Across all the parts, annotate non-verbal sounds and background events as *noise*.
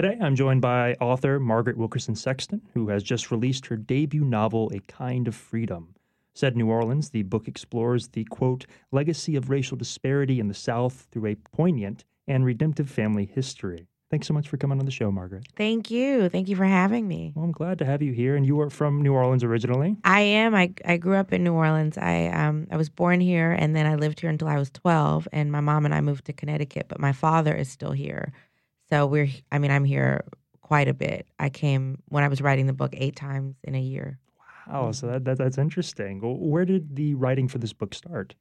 Today, I'm joined by author Margaret Wilkerson Sexton, who has just released her debut novel, A Kind of Freedom. Said New Orleans, the book explores the quote, legacy of racial disparity in the South through a poignant and redemptive family history. Thanks so much for coming on the show, Margaret. Thank you. Thank you for having me. Well, I'm glad to have you here. And you are from New Orleans originally? I am. I, I grew up in New Orleans. I um I was born here and then I lived here until I was 12 and my mom and I moved to Connecticut, but my father is still here. So we're, I mean, I'm here quite a bit. I came when I was writing the book eight times in a year. Wow, so that, that that's interesting. Where did the writing for this book start?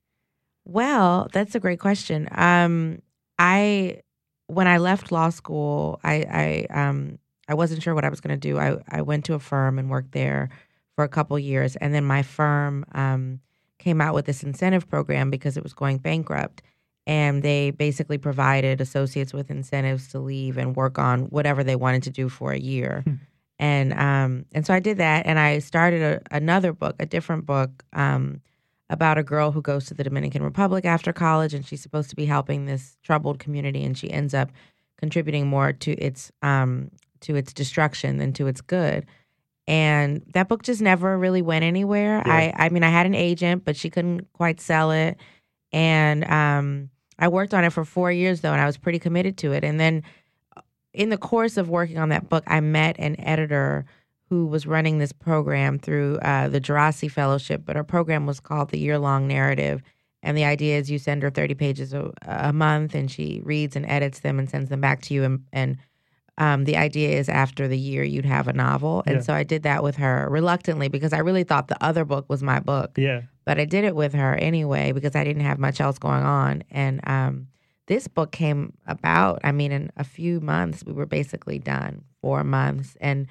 Well, that's a great question. Um, I when I left law school, I I um I wasn't sure what I was going to do. I I went to a firm and worked there for a couple years, and then my firm um came out with this incentive program because it was going bankrupt and they basically provided associates with incentives to leave and work on whatever they wanted to do for a year. Hmm. And um, and so I did that, and I started a, another book, a different book um, about a girl who goes to the Dominican Republic after college, and she's supposed to be helping this troubled community, and she ends up contributing more to its um, to its destruction than to its good. And that book just never really went anywhere. Yeah. I I mean, I had an agent, but she couldn't quite sell it, and um, I worked on it for four years though, and I was pretty committed to it. And then uh, in the course of working on that book, I met an editor who was running this program through uh, the Djerassi Fellowship, but her program was called the Year Long Narrative. And the idea is you send her 30 pages a, a, month and she reads and edits them and sends them back to you. And, and um, the idea is after the year you'd have a novel. And yeah. so I did that with her reluctantly because I really thought the other book was my book. Yeah. But I did it with her anyway because I didn't have much else going on. And um, this book came about, I mean, in a few months, we were basically done, four months. And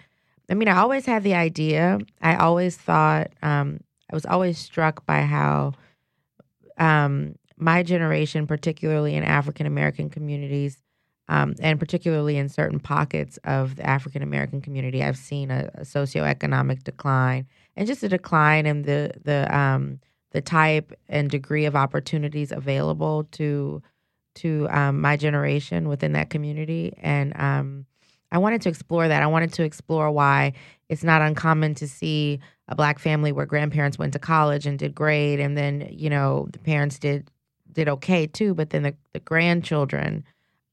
I mean, I always had the idea. I always thought, um, I was always struck by how um, my generation, particularly in African American communities, um, and particularly in certain pockets of the African American community, I've seen a, a, socioeconomic decline and just a decline in the the um, the type and degree of opportunities available to to um, my generation within that community. And um, I wanted to explore that. I wanted to explore why it's not uncommon to see a black family where grandparents went to college and did great, and then you know the parents did did okay too, but then the, the grandchildren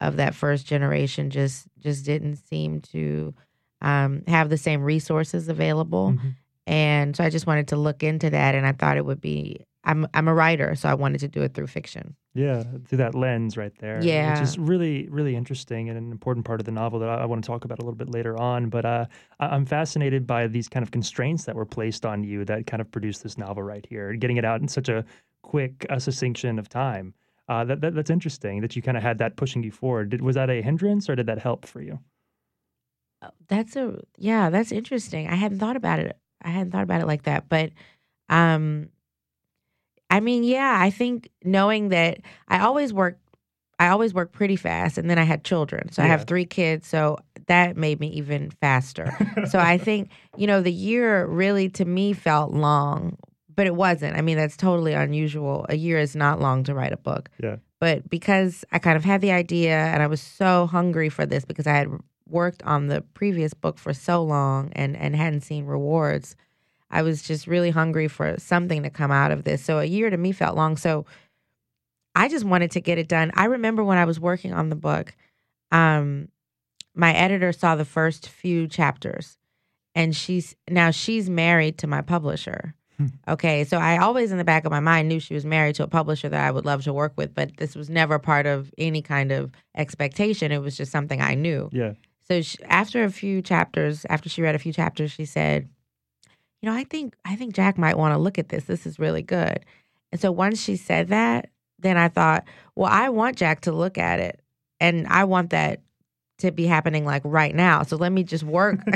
of that first generation just just didn't seem to um, have the same resources available. Mm-hmm. And so I just wanted to look into that, and I thought it would be. I'm I'm a writer, so I wanted to do it through fiction. Yeah, through that lens right there. Yeah, which is really really interesting and an important part of the novel that I, I want to talk about a little bit later on. But uh, I'm fascinated by these kind of constraints that were placed on you that kind of produced this novel right here, getting it out in such a quick uh, succinction of time. Uh, that, that, that's interesting that you kind of had that pushing you forward. Did, was that a hindrance or did that help for you? Uh, that's a yeah, that's interesting. I hadn't thought about it. I hadn't thought about it like that, but um, I mean, yeah, I think knowing that I always work, I always work pretty fast, and then I had children, so yeah. I have three kids, so that made me even faster. so I *laughs* think you know the year really to me felt long but it wasn't. I mean, that's totally unusual. A year is not long to write a book. Yeah. But because I kind of had the idea and I was so hungry for this because I had worked on the previous book for so long and and hadn't seen rewards, I was just really hungry for something to come out of this. So a year to me felt long. So I just wanted to get it done. I remember when I was working on the book, um, my editor saw the first few chapters and she's now she's married to my publisher Hmm. Okay, so I always in the back of my mind knew she was married to a publisher that I would love to work with, but this was never part of any kind of expectation. It was just something I knew. Yeah. So she, after a few chapters, after she read a few chapters, she said, "You know, I think I think Jack might want to look at this. This is really good." And so once she said that, then I thought, "Well, I want Jack to look at it, and I want that to be happening like right now. So let me just work. *laughs* *laughs*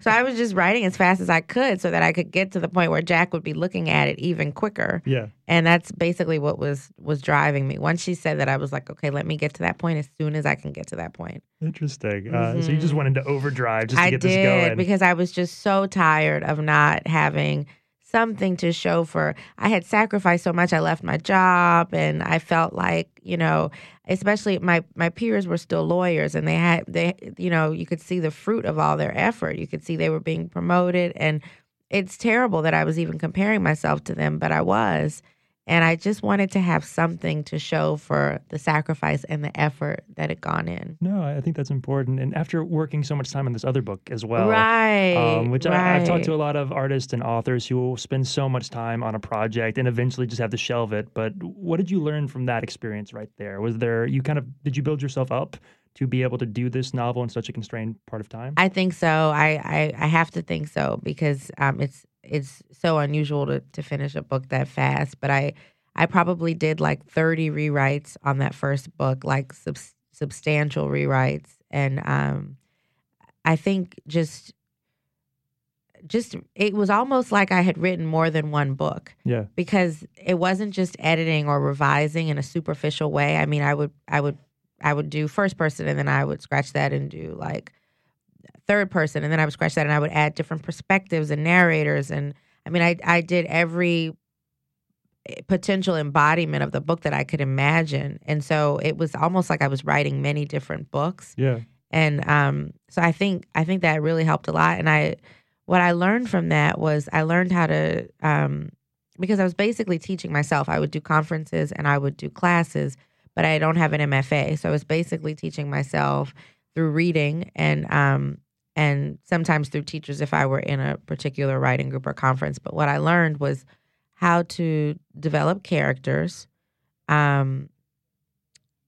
so I was just writing as fast as I could so that I could get to the point where Jack would be looking at it even quicker. Yeah. And that's basically what was was driving me. Once she said that, I was like, okay, let me get to that point as soon as I can get to that point. Interesting. Uh, mm-hmm. So you just mm-hmm. went into overdrive just to I get did, this going. because I was just so tired of not having something to show for I had sacrificed so much. I left my job and I felt like, you know, especially my my peers were still lawyers and they had they you know, you could see the fruit of all their effort. You could see they were being promoted and it's terrible that I was even comparing myself to them, but I was. And I just wanted to have something to show for the sacrifice and the effort that had gone in. No, I think that's important. And after working so much time on this other book as well, right? Um, which right. I, I've talked to a lot of artists and authors who will spend so much time on a project and eventually just have to shelve it. But what did you learn from that experience right there? Was there you kind of did you build yourself up to be able to do this novel in such a constrained part of time? I think so. I I, I have to think so because um, it's it's so unusual to, to finish a book that fast. But I I probably did like 30 rewrites on that first book, like sub- substantial rewrites, and um, I think just just it was almost like I had written more than one book. Yeah. Because it wasn't just editing or revising in a superficial way. I mean, I would I would I would do first person and then I would scratch that and do like third person and then I would scratch that and I would add different perspectives and narrators and I mean I I did every potential embodiment of the book that I could imagine. And so it was almost like I was writing many different books. Yeah. And um so I think I think that really helped a lot and I what I learned from that was I learned how to um because I was basically teaching myself. I would do conferences and I would do classes, but I don't have an MFA. So I was basically teaching myself through reading and um and sometimes through teachers if I were in a particular writing group or conference. But what I learned was how to develop characters. Um,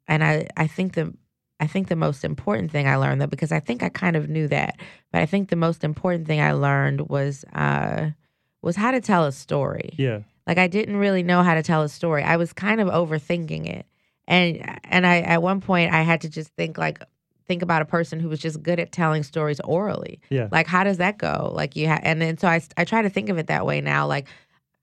and I, I think the I think the most important thing I learned though, because I think I kind of knew that, but I think the most important thing I learned was uh, was how to tell a story. Yeah. Like I didn't really know how to tell a story. I was kind of overthinking it. And and I at one point I had to just think like think about a person who was just good at telling stories orally. Yeah. Like how does that go? Like you ha- and then so I I try to think of it that way now like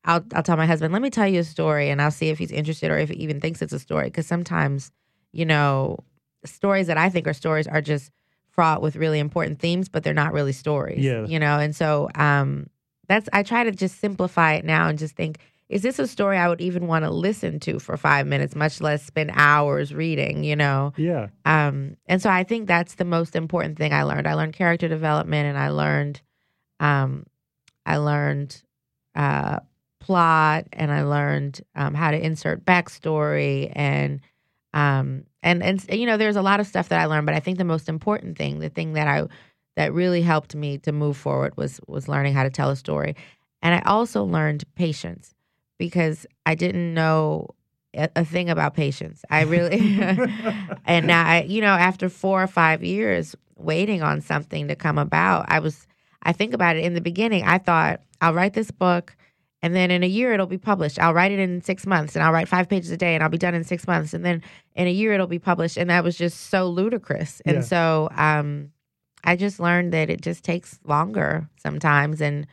I'll I'll tell my husband, "Let me tell you a story," and I'll see if he's interested or if he even thinks it's a story because sometimes, you know, stories that I think are stories are just fraught with really important themes, but they're not really stories. Yeah. You know, and so um that's I try to just simplify it now and just think is this a story I would even want to listen to for five minutes, much less spend hours reading, you know? Yeah. Um, and so I think that's the most important thing I learned. I learned character development and I learned, um, I learned uh, plot and I learned um, how to insert backstory and um, and and you know there's a lot of stuff that I learned, but I think the most important thing, the thing that I that really helped me to move forward was was learning how to tell a story, and I also learned patience because I didn't know a, a thing about patience. I really *laughs* *laughs* and now I you know after four or five years waiting on something to come about, I was I think about it in the beginning. I thought I'll write this book. And then in a year it'll be published. I'll write it in six months, and I'll write five pages a day, and I'll be done in six months. And then in a year it'll be published, and that was just so ludicrous. And Yeah. so um, I just learned that it just takes longer sometimes, and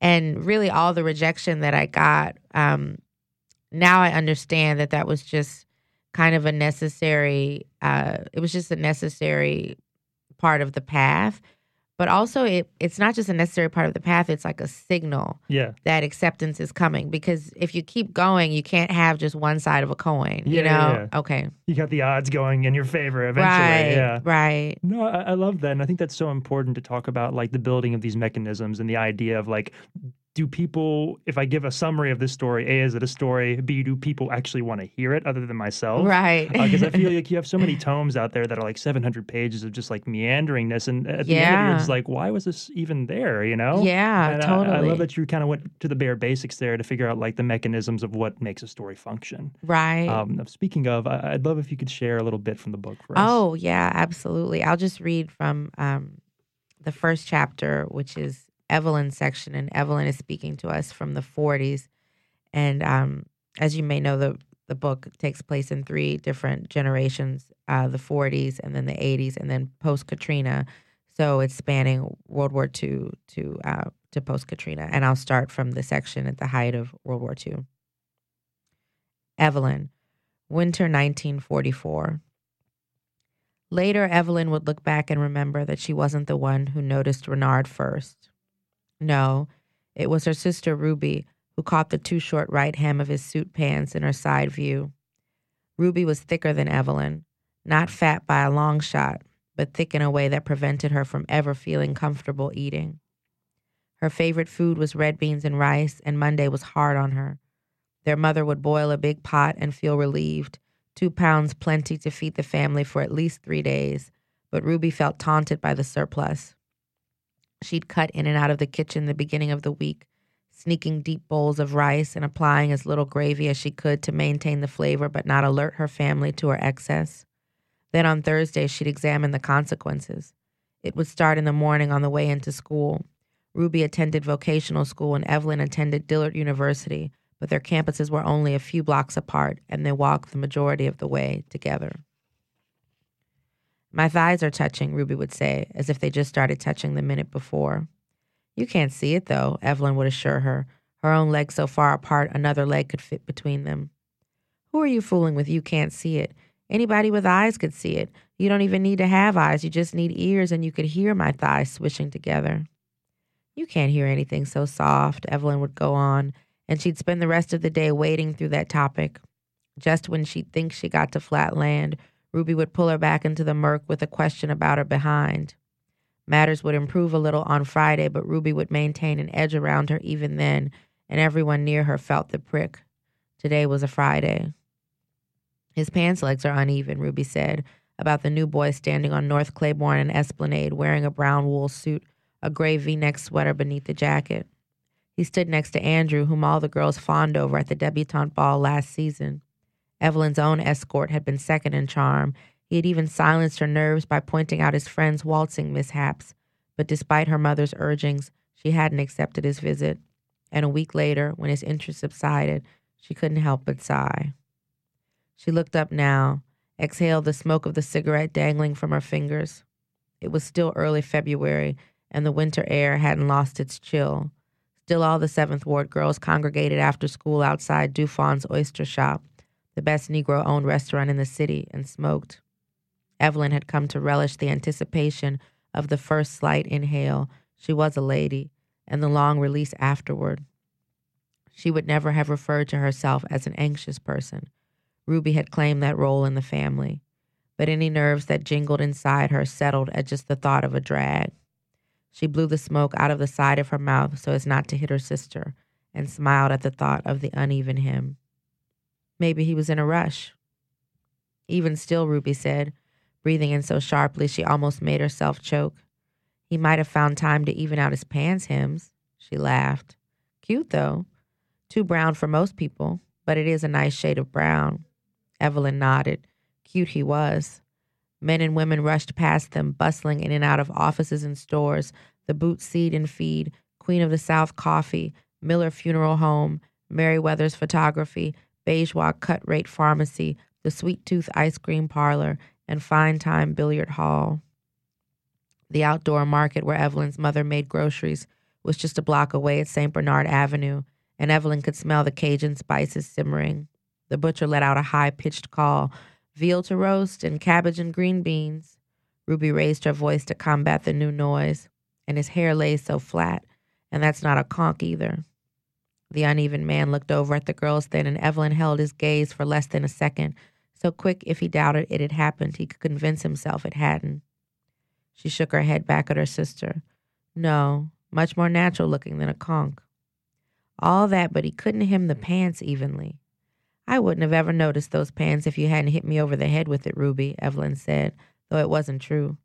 and really all the rejection that I got. Um, now I understand that that was just kind of a necessary. Uh, it was just a necessary part of the path, but also it it's not just a necessary part of the path. It's like a signal Yeah. that acceptance is coming because if you keep going, you can't have just one side of a coin. Yeah, you know? yeah, Okay. You got the odds going in your favor eventually. right. Yeah. Right. No, I, I love that. And I think that's so important to talk about like the building of these mechanisms and the idea of like, do people, if I give a summary of this story, A, is it a story? B, do people actually want to hear it other than myself? Right. Because I feel *laughs* like you have so many tomes out there that are like 700 pages of just like meanderingness. And at the end Yeah. you're just like, why was this even there? You know? yeah. And I- totally. I, love that you kind of went to the bare basics there to figure out like the mechanisms of what makes a story function. right. Um, speaking of, I, I'd love if you could share a little bit from the book for us. Oh, yeah, absolutely. I'll just read from um, the first chapter, which is Evelyn's section, and Evelyn is speaking to us from the 40s. And um, as you may know, the the book takes place in three different generations: uh, the 40s, and then the 80s, and then post Katrina. So it's spanning World War II to uh, to post Katrina. And I'll start from the section at the height of World War II. Evelyn, winter 1944. Later, Evelyn would look back and remember that she wasn't the one who noticed Renard first. No, It was her sister Ruby who caught the too short right hem of his suit pants in her side view. Ruby was thicker than Evelyn, not fat by a long shot, but thick in a way that prevented her from ever feeling comfortable eating. Her favorite food was red beans and rice, and Monday was hard on her. Their mother would boil a big pot and feel relieved, two pounds plenty to feed the family for at least three days, but Ruby felt taunted by the surplus. She'd cut in and out of the kitchen the beginning of the week, sneaking deep bowls of rice and applying as little gravy as she could to maintain the flavor but not alert her family to her excess. Then on Thursday, she'd examine the consequences. It would start in the morning on the way into school. Ruby attended vocational school and Evelyn attended Dillard University, but their campuses were only a few blocks apart and they walked the majority of the way together. My thighs are touching, Ruby would say, as if they just started touching the minute before. You can't see it, though, Evelyn would assure her, her own legs so far apart another leg could fit between them. Who are you fooling with? You can't see it. Anybody with eyes could see it. You don't even need to have eyes, you just need ears, and you could hear my thighs swishing together. You can't hear anything so soft, Evelyn would go on, and she'd spend the rest of the day wading through that topic. Just when she'd think she got to flat land, Ruby would pull her back into the murk with a question about her behind. Matters would improve a little on Friday, but Ruby would maintain an edge around her even then, and everyone near her felt the prick. Today was a Friday. His pants legs are uneven, Ruby said, about the new boy standing on North Claiborne and Esplanade wearing a brown wool suit, a gray v neck sweater beneath the jacket. He stood next to Andrew, whom all the girls fawned over at the debutante ball last season. Evelyn's own escort had been second in charm, he had even silenced her nerves by pointing out his friend's waltzing mishaps, but despite her mother's urgings, she hadn't accepted his visit. And a week later, when his interest subsided, she couldn't help but sigh. She looked up now, exhaled the smoke of the cigarette dangling from her fingers. It was still early February, and the winter air hadn't lost its chill. Still, all the Seventh Ward girls congregated after school outside Dufon's Oyster Shop, the best Negro owned restaurant in the city, and smoked. Evelyn had come to relish the anticipation of the first slight inhale, she was a lady, and the long release afterward. She would never have referred to herself as an anxious person. Ruby had claimed that role in the family, but any nerves that jingled inside her settled at just the thought of a drag. She blew the smoke out of the side of her mouth so as not to hit her sister, and smiled at the thought of the uneven hem. Maybe he was in a rush. Even still, Ruby said, breathing in so sharply she almost made herself choke. He might have found time to even out his pants hems. She laughed. Cute, though. Too brown for most people, but it is a nice shade of brown. Evelyn nodded. Cute he was. Men and women rushed past them, bustling in and out of offices and stores, the Boot Seed and Feed, Queen of the South Coffee, Miller Funeral Home, Meriwether's Photography, Bourgeois Cut Rate Pharmacy, the Sweet Tooth Ice Cream Parlor, and Fine Time Billiard Hall. The outdoor market where Evelyn's mother made groceries was just a block away at St. Bernard Avenue, and Evelyn could smell the Cajun spices simmering. The butcher let out a high pitched call veal to roast and cabbage and green beans. Ruby raised her voice to combat the new noise, and his hair lay so flat, and that's not a conk either. The uneven man looked over at the girls then, and Evelyn held his gaze for less than a second so quick if he doubted it had happened, he could convince himself it hadn't. She shook her head back at her sister. No, much more natural looking than a conk. All that, but he couldn't hem the pants evenly. I wouldn't have ever noticed those pants if you hadn't hit me over the head with it, Ruby, Evelyn said, though it wasn't true.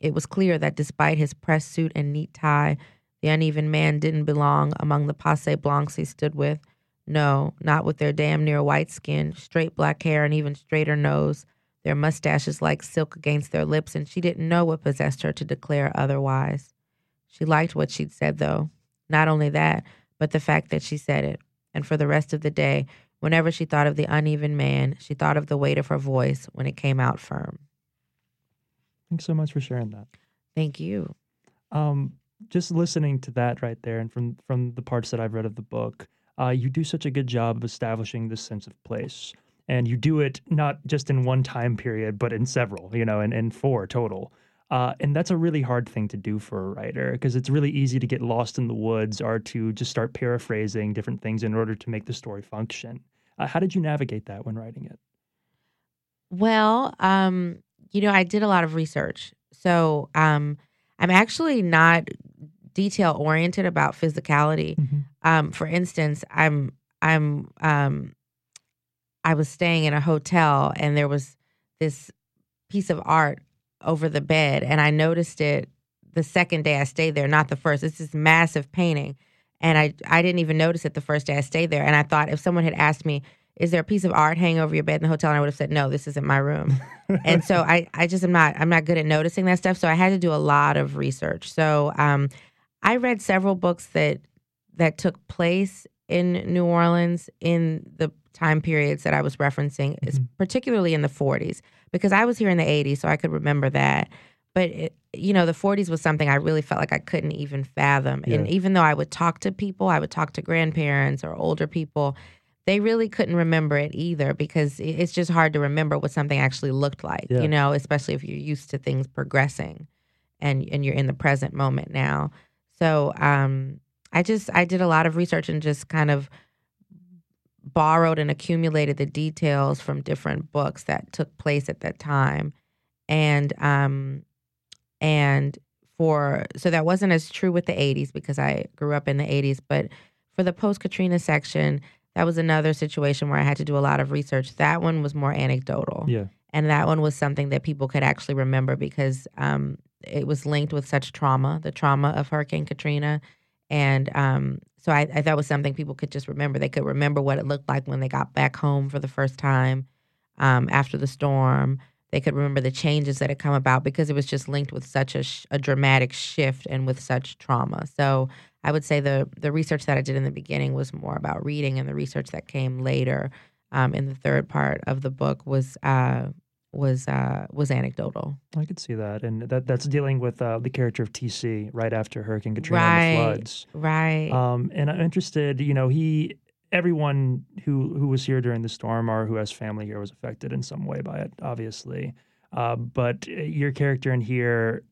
It was clear that despite his pressed suit and neat tie, the uneven man didn't belong among the passe blancs he stood with, no, not with their damn near white skin, straight black hair, and even straighter nose, their mustaches like silk against their lips, and she didn't know what possessed her to declare otherwise. She liked what she'd said, though. Not only that, but the fact that she said it. And for the rest of the day, whenever she thought of the uneven man, she thought of the weight of her voice when it came out firm. Thanks so much for sharing that. Thank you. Um, just listening to that right there, and from from the parts that I've read of the book, uh, you do such a good job of establishing this sense of place. And you do it not just in one time period, but in several, you know, and, and four total. Uh, and that's a really hard thing to do for a writer because it's really easy to get lost in the woods or to just start paraphrasing different things in order to make the story function. Uh, how did you navigate that when writing it? Well, um, you know, I did a lot of research. So um, I'm actually not detail oriented about physicality. Mm-hmm. Um, for instance, I'm I'm um, I was staying in a hotel and there was this piece of art over the bed, and I noticed it the second day I stayed there, not the first. It's this massive painting, and I I didn't even notice it the first day I stayed there. And I thought if someone had asked me, "Is there a piece of art hanging over your bed in the hotel?" and I would have said, "No, this isn't my room." *laughs* and so I I just am not I'm not good at noticing that stuff. So I had to do a lot of research. So um, I read several books that that took place in New Orleans in the time periods that I was referencing, mm-hmm. particularly in the 40s, because I was here in the 80s, so I could remember that. But it, you know, the 40s was something I really felt like I couldn't even fathom. Yeah. And even though I would talk to people, I would talk to grandparents or older people, they really couldn't remember it either because it's just hard to remember what something actually looked like, yeah. you know, especially if you're used to things progressing and and you're in the present moment now. So, um I just I did a lot of research and just kind of borrowed and accumulated the details from different books that took place at that time and um and for so that wasn't as true with the 80s because I grew up in the 80s but for the post Katrina section that was another situation where I had to do a lot of research that one was more anecdotal yeah and that one was something that people could actually remember because um it was linked with such trauma the trauma of Hurricane Katrina and um, so I, I thought was something people could just remember. They could remember what it looked like when they got back home for the first time um, after the storm. They could remember the changes that had come about because it was just linked with such a, sh- a dramatic shift and with such trauma. So I would say the the research that I did in the beginning was more about reading, and the research that came later um, in the third part of the book was uh, was uh, was anecdotal. I could see that, and that that's dealing with uh, the character of TC right after Hurricane Katrina right, and the floods. Right. Um, and I'm interested. You know, he everyone who who was here during the storm or who has family here was affected in some way by it, obviously. Uh, but uh, your character in here,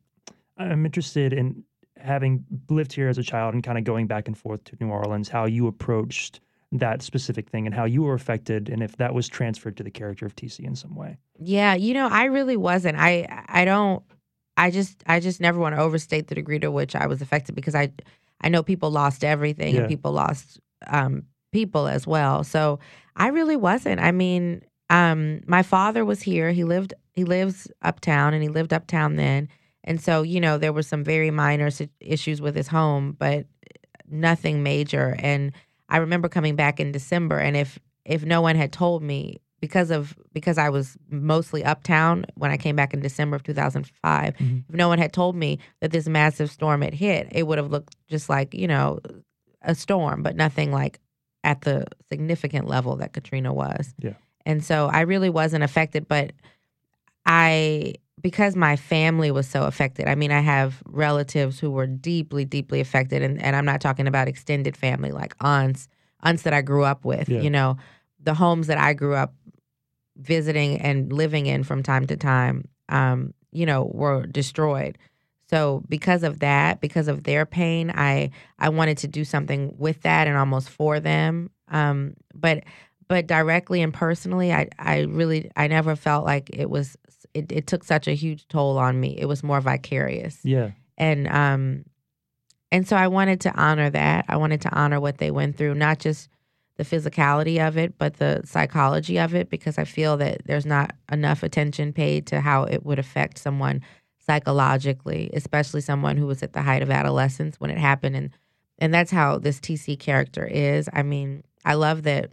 I'm interested in having lived here as a child and kind of going back and forth to New Orleans, how you approached that specific thing and how you were affected and if that was transferred to the character of TC in some way. Yeah, you know, I really wasn't. I I don't I just I just never want to overstate the degree to which I was affected because I I know people lost everything yeah. and people lost um people as well. So I really wasn't. I mean, um my father was here. He lived he lives uptown and he lived uptown then. And so, you know, there were some very minor issues with his home, but nothing major and I remember coming back in December, and if if no one had told me because of because I was mostly uptown when I came back in December of 2005, mm-hmm. if no one had told me that this massive storm had hit, it would have looked just like you know a storm, but nothing like at the significant level that Katrina was. Yeah. And so I really wasn't affected, but I because my family was so affected. I mean, I have relatives who were deeply, deeply affected, and, and I'm not talking about extended family like aunts, aunts that I grew up with. Yeah. You know, the homes that I grew up visiting and living in from time to time, um, you know, were destroyed. So because of that, because of their pain, I I wanted to do something with that and almost for them. Um, but but directly and personally, I I really I never felt like it was it, it took such a huge toll on me. It was more vicarious. Yeah. And um and so I wanted to honor that. I wanted to honor what they went through, not just the physicality of it, but the psychology of it, because I feel that there's not enough attention paid to how it would affect someone psychologically, especially someone who was at the height of adolescence when it happened. And and that's how this TC character is. I mean, I love that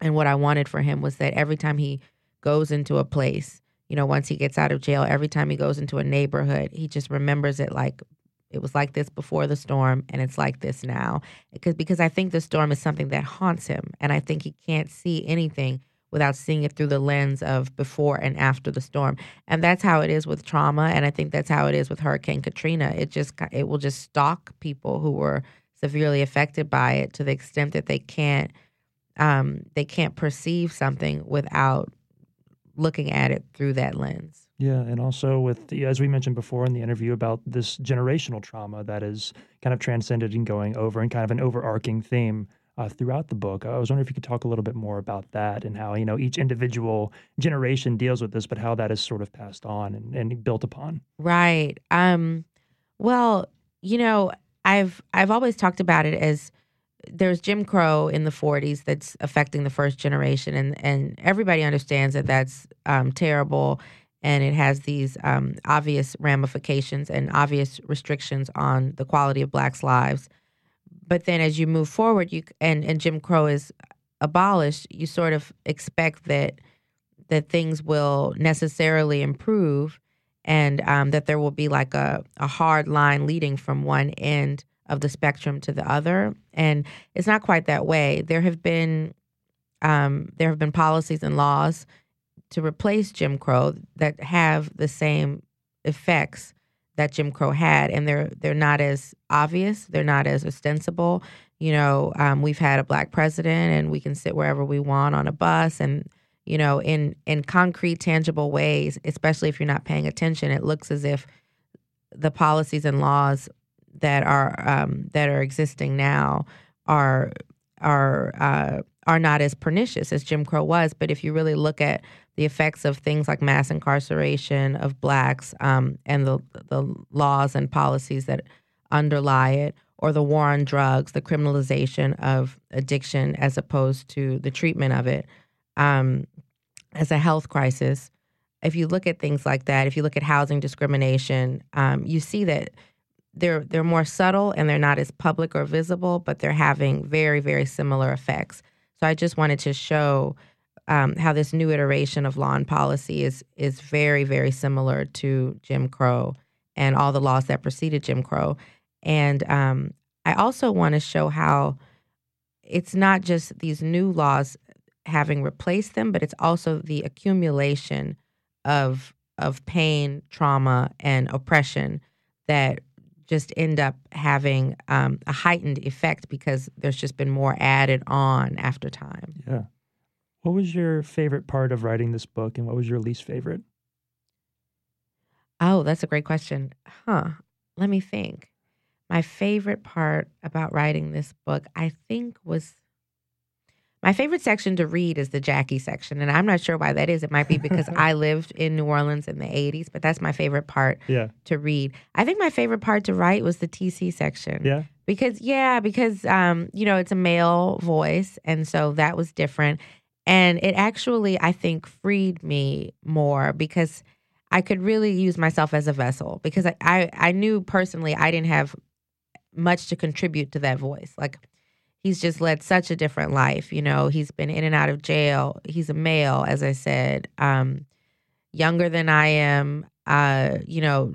and what I wanted for him was that every time he goes into a place, you know, once he gets out of jail, every time he goes into a neighborhood, he just remembers it like it was like this before the storm and it's like this now. Because because I think the storm is something that haunts him and I think he can't see anything without seeing it through the lens of before and after the storm. And that's how it is with trauma and I think that's how it is with Hurricane Katrina. It just it will just stalk people who were severely affected by it to the extent that they can't um, they can't perceive something without looking at it through that lens. Yeah, and also with the, as we mentioned before in the interview about this generational trauma that is kind of transcended and going over and kind of an overarching theme uh, throughout the book. I was wondering if you could talk a little bit more about that and how you know each individual generation deals with this, but how that is sort of passed on and, and built upon. Right. Um, well, you know, I've I've always talked about it as there's Jim Crow in the 40s that's affecting the first generation, and and everybody understands that that's um, terrible, and it has these um, obvious ramifications and obvious restrictions on the quality of blacks' lives. But then, as you move forward, you and and Jim Crow is abolished, you sort of expect that that things will necessarily improve, and um, that there will be like a a hard line leading from one end of the spectrum to the other. And it's not quite that way. There have been um, there have been policies and laws to replace Jim Crow that have the same effects that Jim Crow had, and they're they're not as obvious. They're not as ostensible. You know, um, we've had a black president, and we can sit wherever we want on a bus, and you know, in in concrete, tangible ways. Especially if you're not paying attention, it looks as if the policies and laws that are um, that are existing now are are uh, are not as pernicious as Jim Crow was. But if you really look at the effects of things like mass incarceration of blacks um, and the the laws and policies that underlie it, or the war on drugs, the criminalization of addiction as opposed to the treatment of it um, as a health crisis. If you look at things like that, if you look at housing discrimination, um, you see that they're they're more subtle and they're not as public or visible, but they're having very very similar effects. So I just wanted to show um, how this new iteration of law and policy is is very very similar to Jim Crow and all the laws that preceded Jim Crow. And um, I also want to show how it's not just these new laws having replaced them, but it's also the accumulation of of pain, trauma, and oppression that just end up having um, a heightened effect because there's just been more added on after time. Yeah. What was your favorite part of writing this book and what was your least favorite? Oh, that's a great question. Huh. Let me think. My favorite part about writing this book, I think, was my favorite section to read is the Jackie section, and I'm not sure why that is. It might be because *laughs* I lived in New Orleans in the 80s, but that's my favorite part yeah. to read. I think my favorite part to write was the TC section. Yeah. Because yeah, because um, you know, it's a male voice, and so that was different. And it actually, I think, freed me more because I could really use myself as a vessel because I, I, I knew personally I didn't have much to contribute to that voice. Like he's just led such a different life. You know, he's been in and out of jail. He's a male, as I said, um, younger than I am, uh, you know,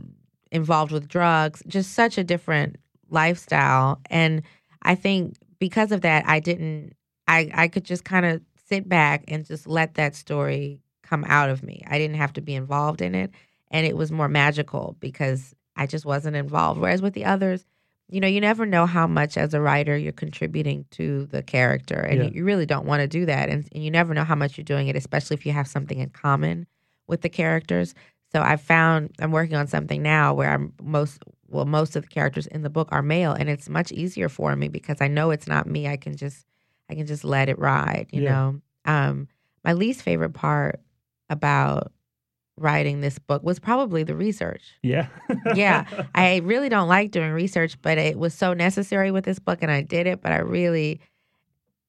involved with drugs, just such a different lifestyle. And I think because of that, I didn't, I, I could just kind of sit back and just let that story come out of me. I didn't have to be involved in it. And it was more magical because I just wasn't involved. Whereas with the others, you know, you never know how much as a writer you're contributing to the character, and Yeah. you, you really don't want to do that. And, and you never know how much you're doing it, especially if you have something in common with the characters. So I found I'm working on something now where I'm most well, most of the characters in the book are male, and it's much easier for me because I know it's not me. I can just I can just let it ride, you Yeah. know. Um, my least favorite part about writing this book was probably the research. Yeah. Yeah, *laughs* I really don't like doing research, but it was so necessary with this book and I did it. But I really,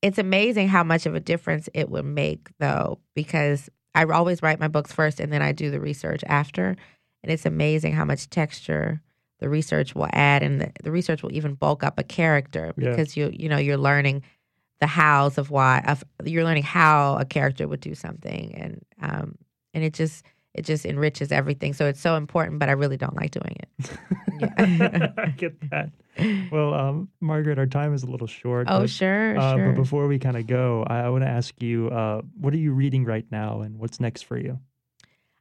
it's amazing how much of a difference it would make, though, because I always write my books first and then I do the research after. And it's amazing how much texture the research will add and the, the research will even bulk up a character Yeah. because you you know you're learning the hows of why of you're learning how a character would do something and um and it just it just enriches everything so it's so important but i really don't like doing it *laughs* Yeah. I get that. Well, um, Margaret, our time is a little short. oh but, sure uh, sure But before we kind of go, I, I want to ask you, uh, what are you reading right now, and what's next for you?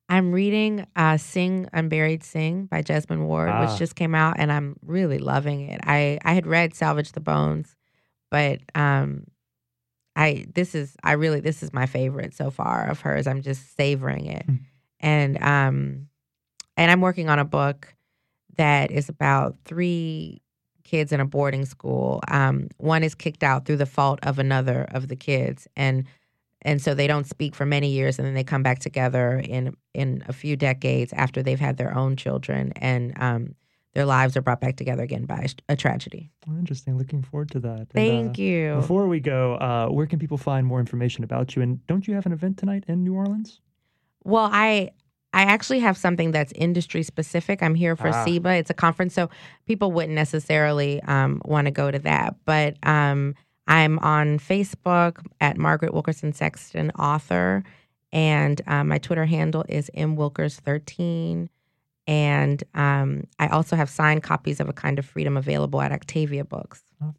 i'm reading uh sing unburied sing by jesmyn ward Ah. which just came out and i'm really loving it i i had read salvage the bones but um i this is i really this is my favorite so far of hers i'm just savoring it Hmm. and um, and I'm working on a book that is about three kids in a boarding school. Um, one is kicked out through the fault of another of the kids, and and so they don't speak for many years, and then they come back together in in a few decades after they've had their own children, and um, their lives are brought back together again by a tragedy. Interesting. Looking forward to that. Thank and, uh, you. Before we go, uh, where can people find more information about you? And don't you have an event tonight in New Orleans? Well, I I actually have something that's industry specific. I'm here for Ah. SIBA. It's a conference, so people wouldn't necessarily um, want to go to that. But um, I'm on Facebook at Margaret Wilkerson Sexton, author, and um, my Twitter handle is mwilkers13. And um, I also have signed copies of A Kind of Freedom available at Octavia Books. Oh,